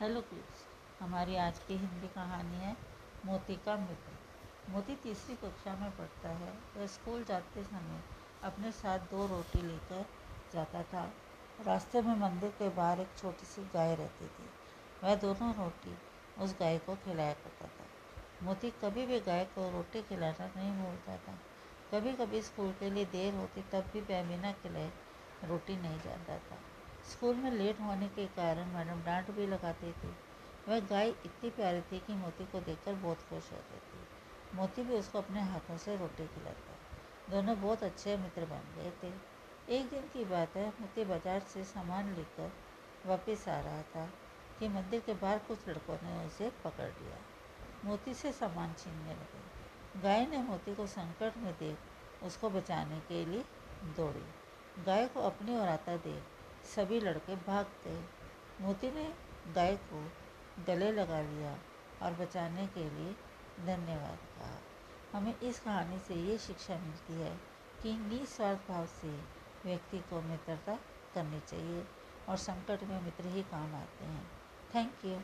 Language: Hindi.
हेलो किड्स हमारी आज की हिंदी कहानी है मोती का मित्र मोती तीसरी कक्षा में पढ़ता है। वह स्कूल जाते समय अपने साथ दो रोटी लेकर जाता था। रास्ते में मंदिर के बाहर एक छोटी सी गाय रहती थी। वह दोनों रोटी उस गाय को खिलाया करता था। मोती कभी भी गाय को रोटी खिलाना नहीं भूलता था। कभी कभी स्कूल के लिए देर होती तब भी वह बिना खिलाए रोटी नहीं जाता था। स्कूल में लेट होने के कारण मैडम डांट भी लगाती थी। वह गाय इतनी प्यारी थी कि मोती को देखकर बहुत खुश होती थी। मोती भी उसको अपने हाथों से रोटी खिलाता। दोनों बहुत अच्छे मित्र बन गए थे। एक दिन की बात है, मोती बाज़ार से सामान लेकर वापस आ रहा था कि मंदिर के बाहर कुछ लड़कों ने उसे पकड़ लिया। मोती से सामान छीनने लगे। गाय ने मोती को संकट में देख उसको बचाने के लिए दौड़ी। गाय को अपनी ओर आता देख सभी लड़के भाग गए मोती ने गाय को गले लगा लिया और बचाने के लिए धन्यवाद कहा। हमें इस कहानी से ये शिक्षा मिलती है कि निस्वार्थ भाव से व्यक्ति को मित्रता करनी चाहिए और संकट में मित्र ही काम आते हैं। Thank you.